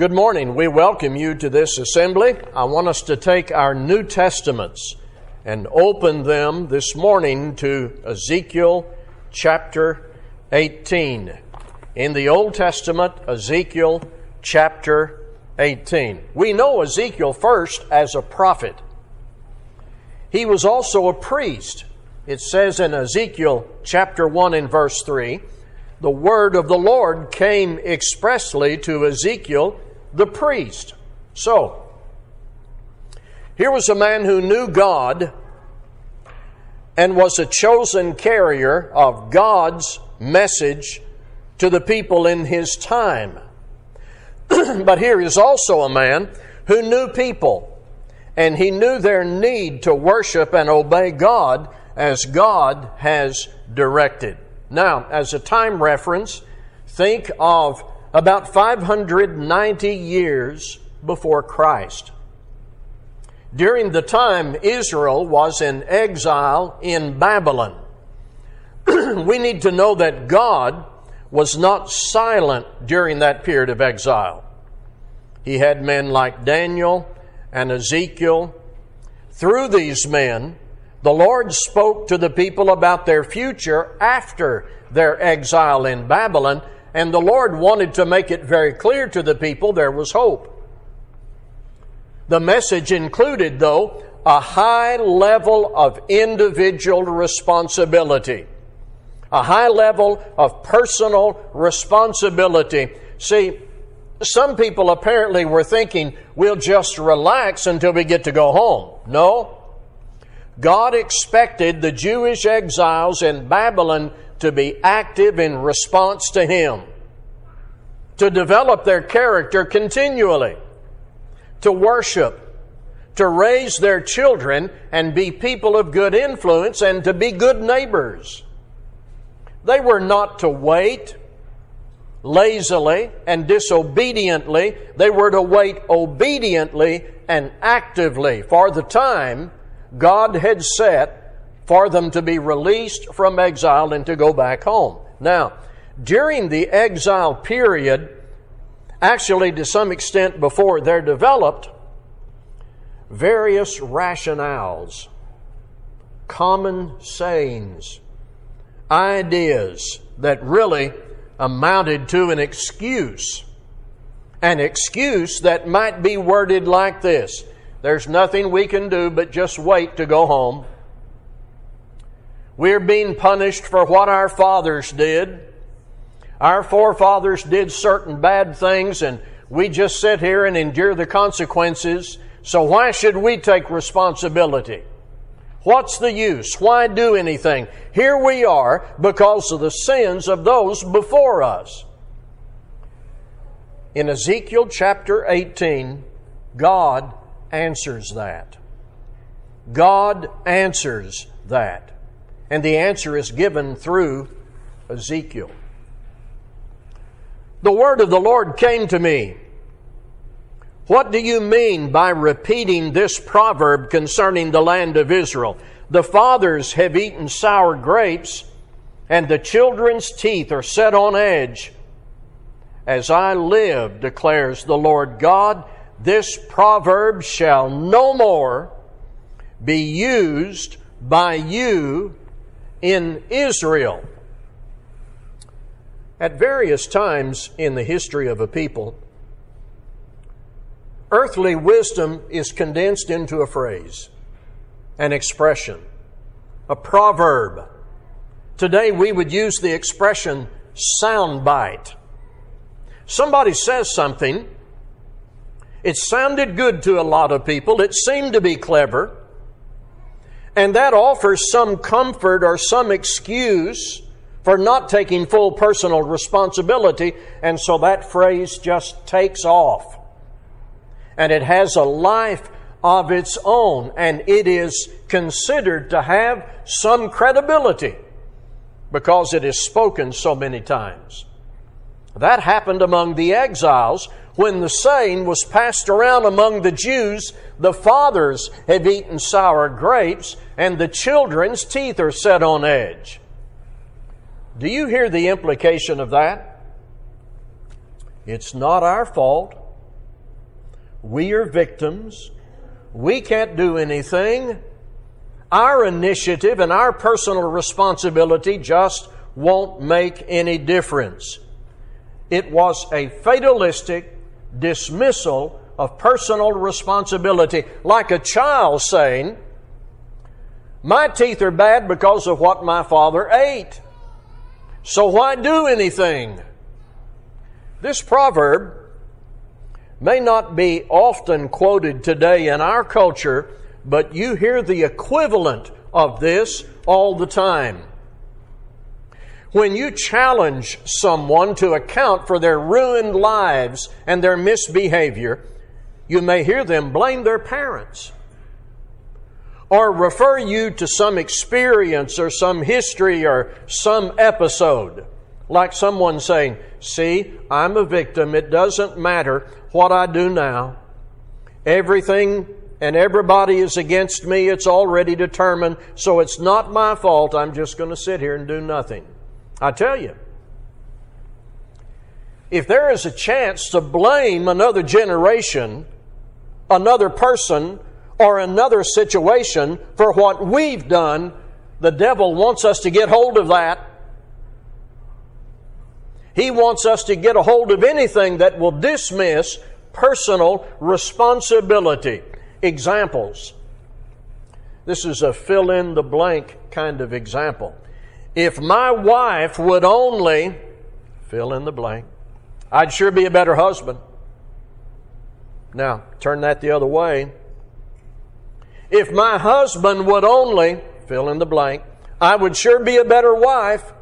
Good morning. We welcome you to this assembly. I want us to take our New Testaments and open them this morning to Ezekiel chapter 18. In the Old Testament, Ezekiel chapter 18. We know Ezekiel first as a prophet. He was also a priest. It says in Ezekiel chapter 1 and verse 3 the word of the Lord came expressly to Ezekiel the priest. So, here was a man who knew God and was a chosen carrier of God's message to the people in his time. but here is also a man who knew people and he knew their need to worship and obey God as God has directed. Now, as a time reference, think of about 590 years before Christ. During the time Israel was in exile in Babylon, we need to know that God was not silent during that period of exile. He had men like Daniel and Ezekiel. Through these men, the Lord spoke to the people about their future after their exile in Babylon and the Lord wanted to make it very clear to the people there was hope. The message included, though, a high level of individual responsibility, a high level of personal responsibility. See, some people apparently were thinking we'll just relax until we get to go home. No. God expected the Jewish exiles in Babylon to be active in response to Him, to develop their character continually, to worship, to raise their children and be people of good influence and to be good neighbors. They were not to wait lazily and disobediently. They were to wait obediently and actively for the time God had set for them to be released from exile and to go back home. Now, during the exile period, actually to some extent before they're developed, various rationales, common sayings, ideas that really amounted to an excuse. An excuse that might be worded like this There's nothing we can do but just wait to go home. We're being punished for what our fathers did. Our forefathers did certain bad things, and we just sit here and endure the consequences. So, why should we take responsibility? What's the use? Why do anything? Here we are because of the sins of those before us. In Ezekiel chapter 18, God answers that. God answers that. And the answer is given through Ezekiel. The word of the Lord came to me. What do you mean by repeating this proverb concerning the land of Israel? The fathers have eaten sour grapes, and the children's teeth are set on edge. As I live, declares the Lord God, this proverb shall no more be used by you in Israel. At various times in the history of a people, earthly wisdom is condensed into a phrase, an expression, a proverb. Today we would use the expression soundbite. Somebody says something, it sounded good to a lot of people, it seemed to be clever, and that offers some comfort or some excuse for not taking full personal responsibility. And so that phrase just takes off. And it has a life of its own. And it is considered to have some credibility because it is spoken so many times. That happened among the exiles when the saying was passed around among the Jews, the fathers have eaten sour grapes, and the children's teeth are set on edge. Do you hear the implication of that? It's not our fault. We are victims. We can't do anything. Our initiative and our personal responsibility just won't make any difference. It was a fatalistic dismissal of personal responsibility, like a child saying, My teeth are bad because of what my father ate. So why do anything? This proverb may not be often quoted today in our culture, but you hear the equivalent of this all the time. When you challenge someone to account for their ruined lives and their misbehavior, you may hear them blame their parents or refer you to some experience or some history or some episode. Like someone saying, See, I'm a victim. It doesn't matter what I do now. Everything and everybody is against me. It's already determined. So it's not my fault. I'm just going to sit here and do nothing. I tell you, if there is a chance to blame another generation, another person, or another situation for what we've done, the devil wants us to get hold of that. He wants us to get a hold of anything that will dismiss personal responsibility. Examples. This is a fill in the blank kind of example. If my wife would only fill in the blank, I'd sure be a better husband. Now, turn that the other way. If my husband would only fill in the blank, I would sure be a better wife.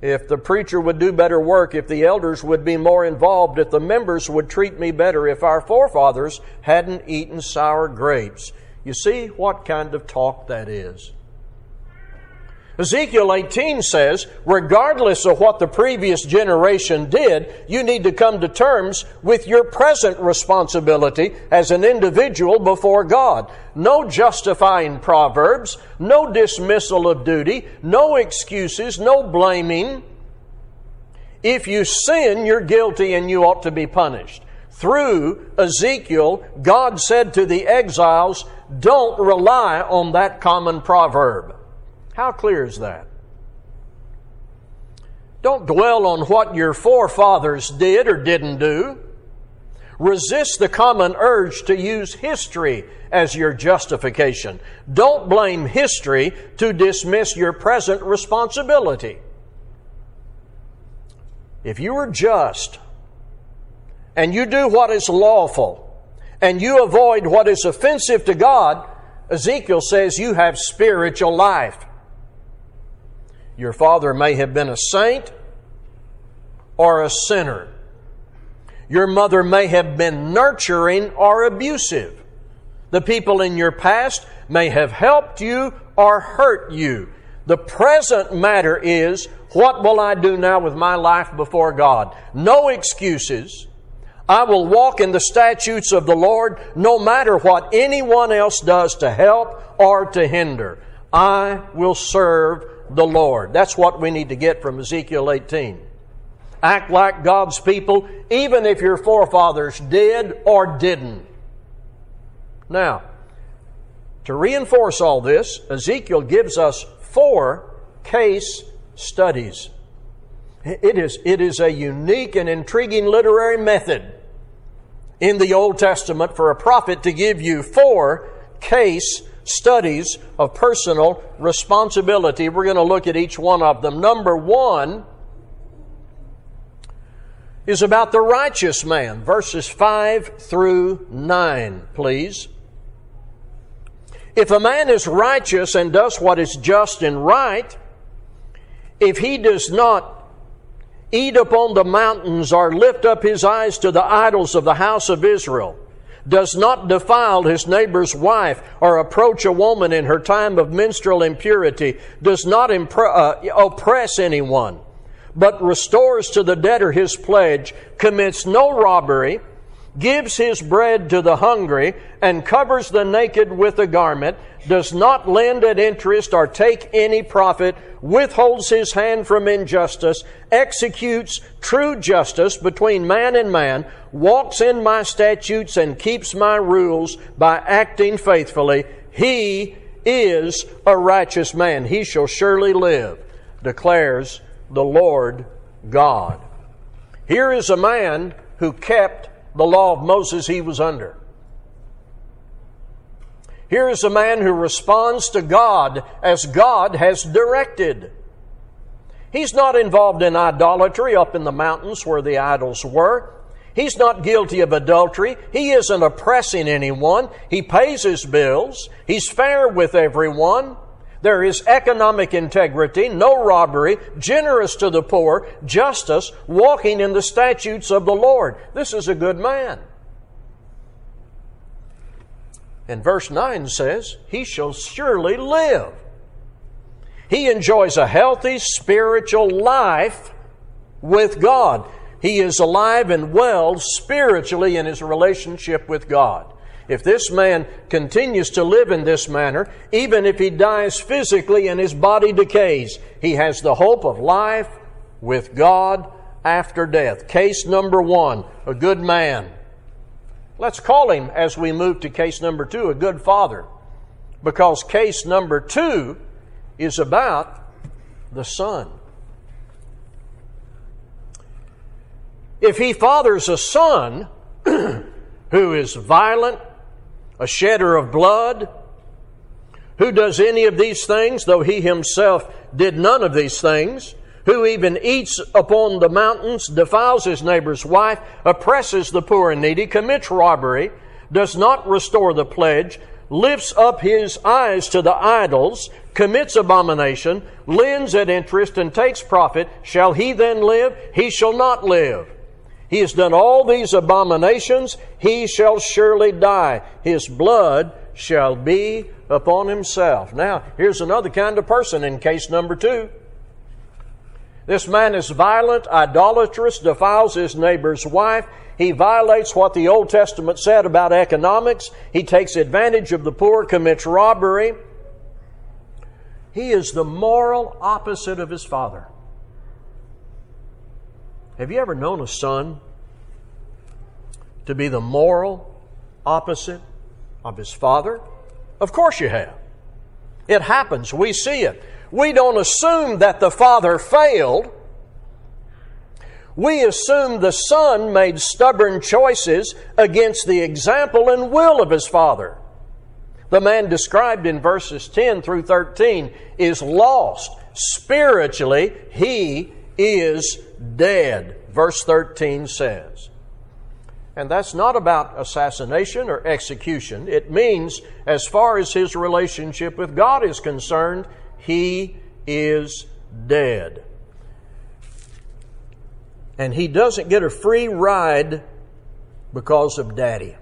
If the preacher would do better work, if the elders would be more involved, if the members would treat me better, if our forefathers hadn't eaten sour grapes. You see what kind of talk that is. Ezekiel 18 says, regardless of what the previous generation did, you need to come to terms with your present responsibility as an individual before God. No justifying proverbs, no dismissal of duty, no excuses, no blaming. If you sin, you're guilty and you ought to be punished. Through Ezekiel, God said to the exiles, don't rely on that common proverb. How clear is that? Don't dwell on what your forefathers did or didn't do. Resist the common urge to use history as your justification. Don't blame history to dismiss your present responsibility. If you are just and you do what is lawful and you avoid what is offensive to God, Ezekiel says you have spiritual life. Your father may have been a saint or a sinner. Your mother may have been nurturing or abusive. The people in your past may have helped you or hurt you. The present matter is, what will I do now with my life before God? No excuses. I will walk in the statutes of the Lord no matter what anyone else does to help or to hinder. I will serve the Lord. That's what we need to get from Ezekiel 18. Act like God's people, even if your forefathers did or didn't. Now, to reinforce all this, Ezekiel gives us four case studies. It is, it is a unique and intriguing literary method in the Old Testament for a prophet to give you four case studies of personal responsibility. We're going to look at each one of them. Number one is about the righteous man, verses 5 through 9, please. If a man is righteous and does what is just and right, if he does not eat upon the mountains or lift up his eyes to the idols of the house of Israel, does not defile his neighbor's wife or approach a woman in her time of menstrual impurity, does not impre- uh, oppress anyone, but restores to the debtor his pledge, commits no robbery, gives his bread to the hungry, and covers the naked with a garment, does not lend at interest or take any profit, withholds his hand from injustice, executes true justice between man and man, walks in my statutes and keeps my rules by acting faithfully, he is a righteous man. He shall surely live, declares the Lord God. Here is a man who kept the law of Moses he was under. Here is a man who responds to God as God has directed. He's not involved in idolatry up in the mountains where the idols were. He's not guilty of adultery. He isn't oppressing anyone. He pays his bills. He's fair with everyone. There is economic integrity, no robbery, generous to the poor, justice, walking in the statutes of the Lord. This is a good man. And verse 9 says, He shall surely live. He enjoys a healthy spiritual life with God. He is alive and well spiritually in his relationship with God. If this man continues to live in this manner, even if he dies physically and his body decays, he has the hope of life with God after death. Case number one, a good man. Let's call him, as we move to case number two, a good father. Because case number two is about the son. If he fathers a son who is violent, a shedder of blood? Who does any of these things, though he himself did none of these things? Who even eats upon the mountains, defiles his neighbor's wife, oppresses the poor and needy, commits robbery, does not restore the pledge, lifts up his eyes to the idols, commits abomination, lends at interest, and takes profit, shall he then live? He shall not live. He has done all these abominations, he shall surely die. His blood shall be upon himself. Now, here's another kind of person in case number two. This man is violent, idolatrous, defiles his neighbor's wife. He violates what the Old Testament said about economics. He takes advantage of the poor, commits robbery. He is the moral opposite of his father. Have you ever known a son to be the moral opposite of his father? Of course you have. It happens. We see it. We don't assume that the father failed. We assume the son made stubborn choices against the example and will of his father. The man described in verses 10 through 13 is lost. Spiritually, he is dead, verse 13 says. And that's not about assassination or execution. It means, as far as his relationship with God is concerned, he is dead. And he doesn't get a free ride because of daddy.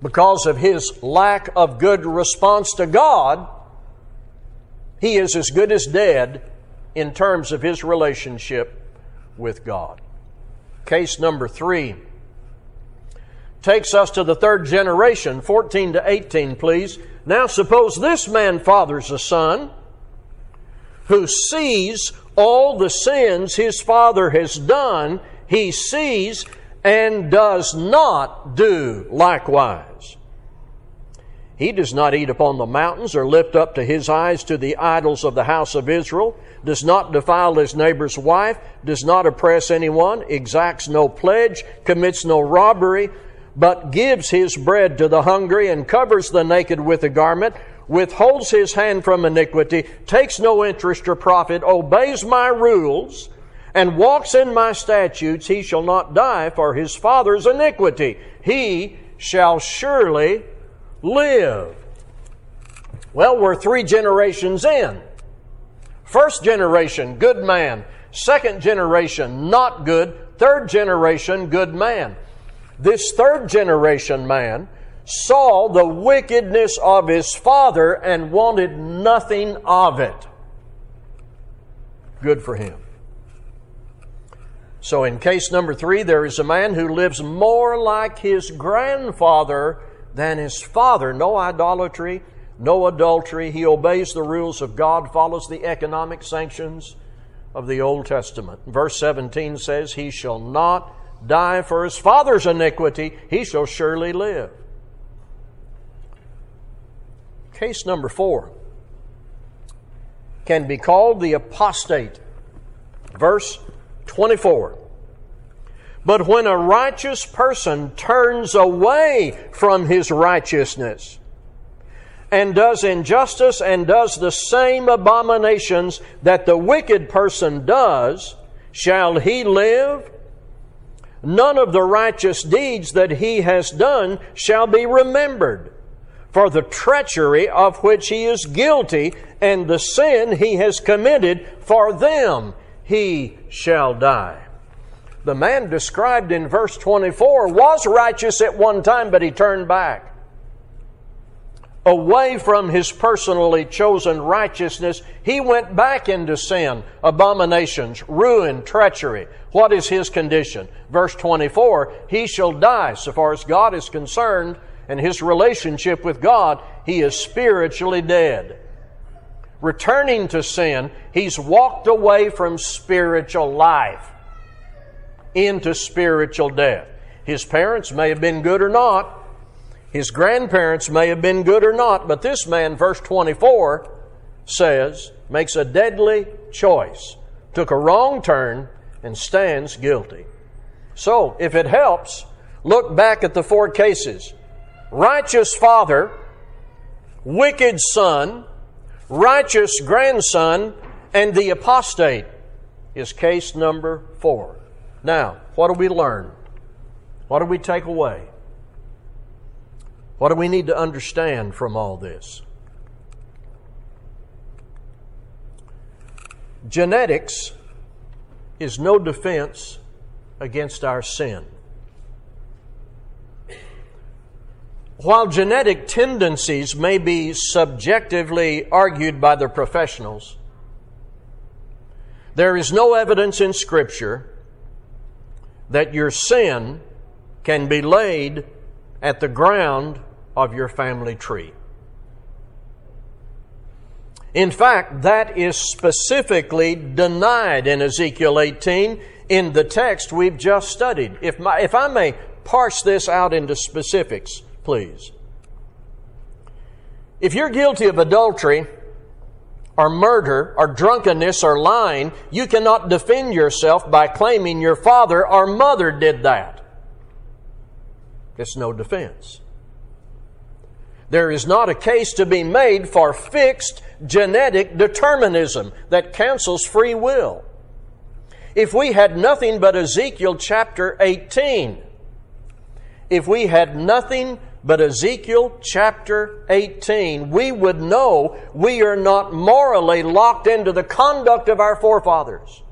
Because of his lack of good response to God, he is as good as dead in terms of his relationship with God. Case number three takes us to the third generation, 14 to 18, please. Now, suppose this man fathers a son who sees all the sins his father has done, he sees and does not do likewise. He does not eat upon the mountains or lift up to his eyes to the idols of the house of Israel, does not defile his neighbor's wife, does not oppress anyone, exacts no pledge, commits no robbery, but gives his bread to the hungry and covers the naked with a garment, withholds his hand from iniquity, takes no interest or profit, obeys my rules, and walks in my statutes, he shall not die for his father's iniquity. He shall surely live. Well, we're three generations in. First generation, good man. Second generation, not good. Third generation, good man. This third generation man saw the wickedness of his father and wanted nothing of it. Good for him. So, in case number three, there is a man who lives more like his grandfather than his father. No idolatry, no adultery. He obeys the rules of God, follows the economic sanctions of the Old Testament. Verse 17 says, He shall not die for his father's iniquity, he shall surely live. Case number four can be called the apostate. Verse 24. But when a righteous person turns away from his righteousness and does injustice and does the same abominations that the wicked person does, shall he live? None of the righteous deeds that he has done shall be remembered. For the treachery of which he is guilty and the sin he has committed, for them he shall die. The man described in verse 24 was righteous at one time, but he turned back. Away from his personally chosen righteousness, he went back into sin, abominations, ruin, treachery. What is his condition? Verse 24 He shall die. So far as God is concerned and his relationship with God, he is spiritually dead returning to sin, he's walked away from spiritual life into spiritual death. His parents may have been good or not. His grandparents may have been good or not, but this man, verse 24, says, makes a deadly choice, took a wrong turn, and stands guilty. So, if it helps, look back at the four cases righteous father, wicked son, righteous grandson, and the apostate is case number four. Now, what do we learn? What do we take away? What do we need to understand from all this? Genetics is no defense against our sin. While genetic tendencies may be subjectively argued by the professionals, there is no evidence in Scripture that your sin can be laid at the ground of your family tree. In fact, that is specifically denied in Ezekiel 18 in the text we've just studied. If, my, if I may parse this out into specifics, please. If you're guilty of adultery, or murder, or drunkenness, or lying, you cannot defend yourself by claiming your father or mother did that. It's no defense. There is not a case to be made for fixed genetic determinism that cancels free will. If we had nothing but Ezekiel chapter 18, if we had nothing but Ezekiel chapter 18, we would know we are not morally locked into the conduct of our forefathers.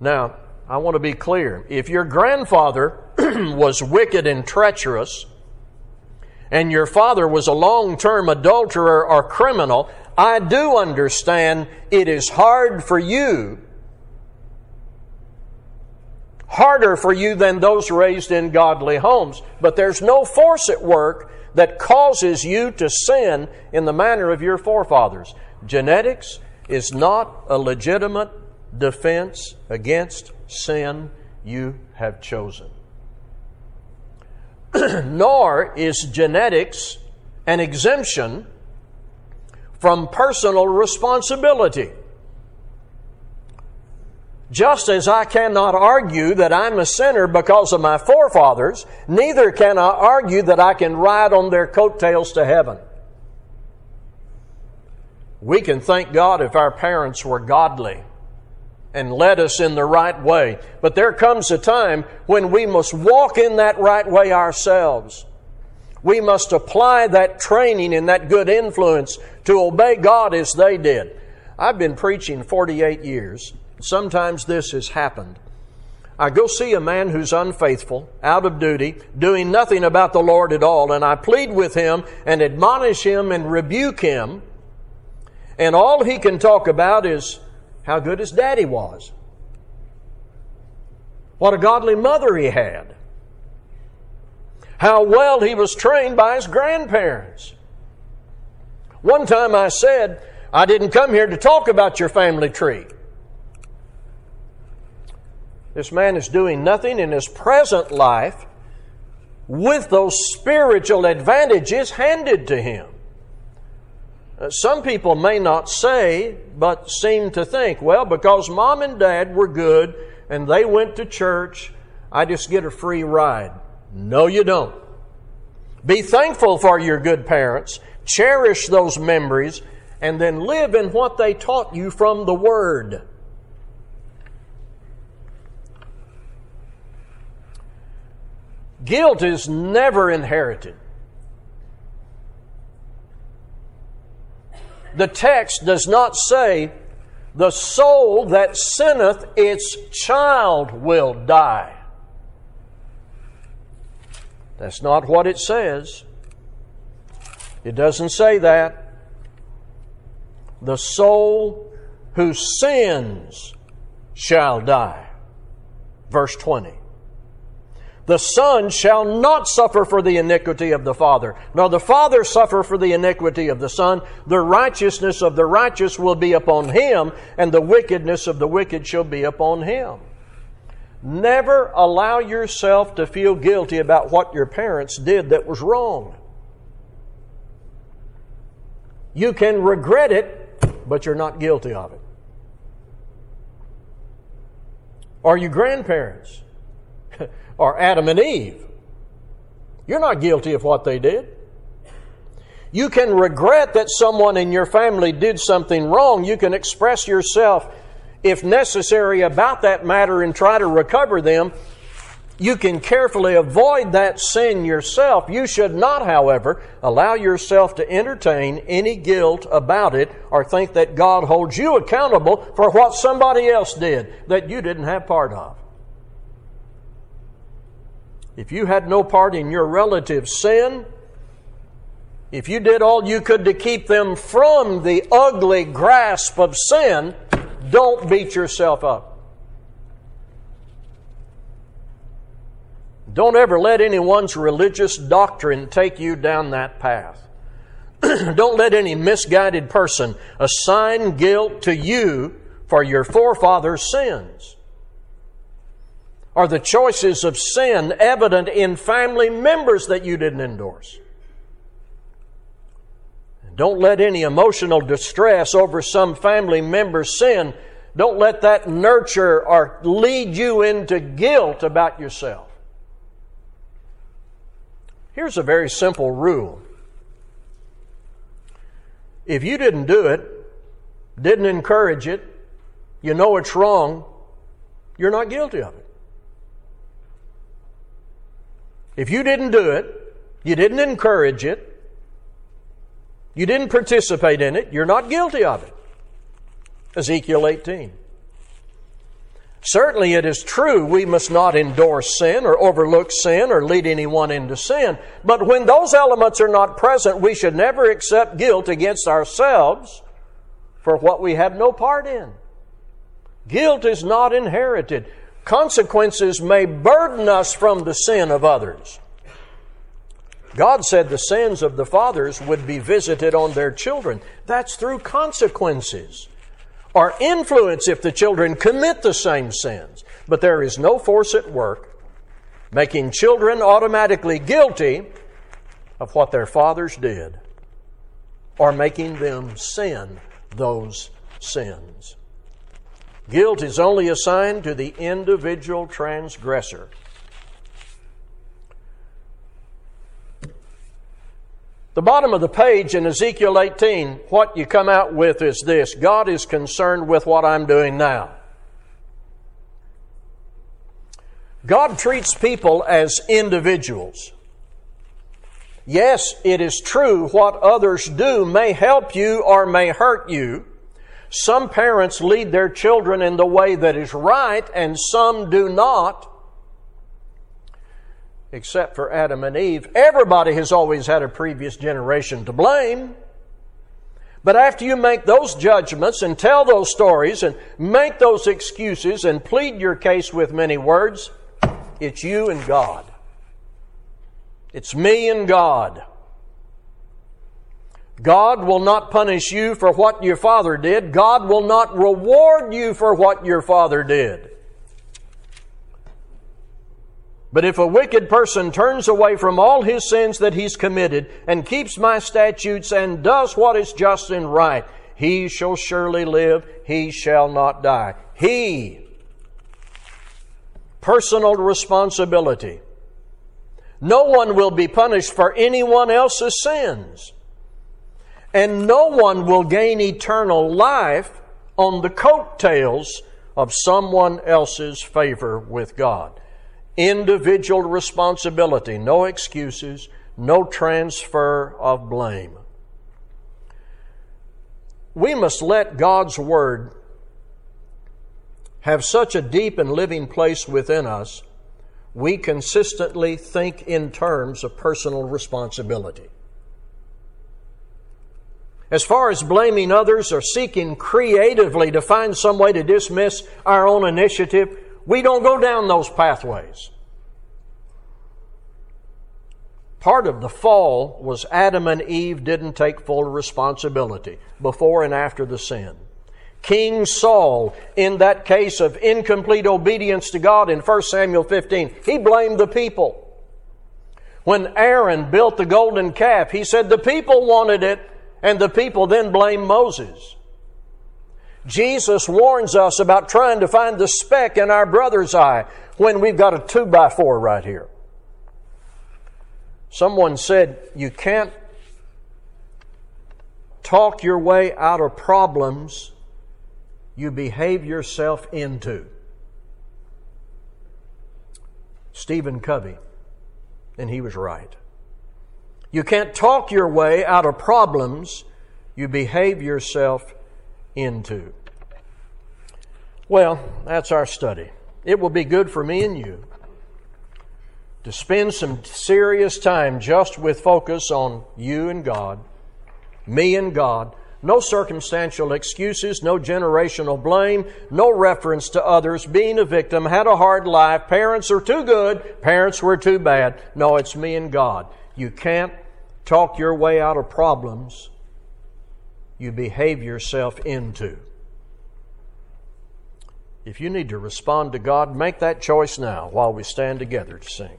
Now, I want to be clear. If your grandfather was wicked and treacherous, and your father was a long term adulterer or criminal, I do understand it is hard for you harder for you than those raised in godly homes. But there's no force at work that causes you to sin in the manner of your forefathers. Genetics is not a legitimate defense against sin you have chosen. Nor is genetics an exemption from personal responsibility. Just as I cannot argue that I'm a sinner because of my forefathers, neither can I argue that I can ride on their coattails to heaven. We can thank God if our parents were godly and led us in the right way. But there comes a time when we must walk in that right way ourselves. We must apply that training and that good influence to obey God as they did. I've been preaching 48 years. Sometimes this has happened. I go see a man who's unfaithful, out of duty, doing nothing about the Lord at all, and I plead with him and admonish him and rebuke him. And all he can talk about is how good his daddy was. What a godly mother he had. How well he was trained by his grandparents. One time I said, I didn't come here to talk about your family tree. This man is doing nothing in his present life with those spiritual advantages handed to him. Uh, some people may not say, but seem to think, well, because mom and dad were good and they went to church, I just get a free ride. No, you don't. Be thankful for your good parents, cherish those memories, and then live in what they taught you from the Word. Guilt is never inherited. The text does not say, the soul that sinneth, its child will die. That's not what it says. It doesn't say that. The soul who sins shall die. Verse 20. The Son shall not suffer for the iniquity of the Father, nor the Father suffer for the iniquity of the Son. The righteousness of the righteous will be upon him, and the wickedness of the wicked shall be upon him. Never allow yourself to feel guilty about what your parents did that was wrong. You can regret it, but you're not guilty of it. Are you grandparents? or Adam and Eve. You're not guilty of what they did. You can regret that someone in your family did something wrong. You can express yourself, if necessary, about that matter and try to recover them. You can carefully avoid that sin yourself. You should not, however, allow yourself to entertain any guilt about it or think that God holds you accountable for what somebody else did that you didn't have part of. If you had no part in your relative's sin, if you did all you could to keep them from the ugly grasp of sin, don't beat yourself up. Don't ever let anyone's religious doctrine take you down that path. Don't let any misguided person assign guilt to you for your forefathers' sins. Are the choices of sin evident in family members that you didn't endorse? Don't let any emotional distress over some family member's sin, don't let that nurture or lead you into guilt about yourself. Here's a very simple rule. If you didn't do it, didn't encourage it, you know it's wrong, you're not guilty of it. If you didn't do it, you didn't encourage it, you didn't participate in it, you're not guilty of it. Ezekiel 18. Certainly, it is true we must not endorse sin or overlook sin or lead anyone into sin. But when those elements are not present, we should never accept guilt against ourselves for what we have no part in. Guilt is not inherited consequences may burden us from the sin of others. God said the sins of the fathers would be visited on their children. That's through consequences or influence if the children commit the same sins. But there is no force at work making children automatically guilty of what their fathers did or making them sin those sins. Guilt is only assigned to the individual transgressor. The bottom of the page in Ezekiel 18, what you come out with is this God is concerned with what I'm doing now. God treats people as individuals. Yes, it is true what others do may help you or may hurt you. Some parents lead their children in the way that is right, and some do not. Except for Adam and Eve. Everybody has always had a previous generation to blame. But after you make those judgments and tell those stories and make those excuses and plead your case with many words, it's you and God. It's me and God. God will not punish you for what your father did. God will not reward you for what your father did. But if a wicked person turns away from all his sins that he's committed and keeps my statutes and does what is just and right, he shall surely live, he shall not die. He. Personal responsibility. No one will be punished for anyone else's sins. And no one will gain eternal life on the coattails of someone else's favor with God. Individual responsibility, no excuses, no transfer of blame. We must let God's Word have such a deep and living place within us, we consistently think in terms of personal responsibility. As far as blaming others or seeking creatively to find some way to dismiss our own initiative, we don't go down those pathways. Part of the fall was Adam and Eve didn't take full responsibility before and after the sin. King Saul, in that case of incomplete obedience to God in 1 Samuel 15, he blamed the people. When Aaron built the golden calf, he said the people wanted it, and the people then blame Moses. Jesus warns us about trying to find the speck in our brother's eye when we've got a two by four right here. Someone said, You can't talk your way out of problems you behave yourself into. Stephen Covey, and he was right. You can't talk your way out of problems you behave yourself into. Well, that's our study. It will be good for me and you to spend some serious time just with focus on you and God, me and God. No circumstantial excuses, no generational blame, no reference to others, being a victim, had a hard life, parents are too good, parents were too bad. No, it's me and God. You can't talk your way out of problems you behave yourself into. If you need to respond to God, make that choice now while we stand together to sing.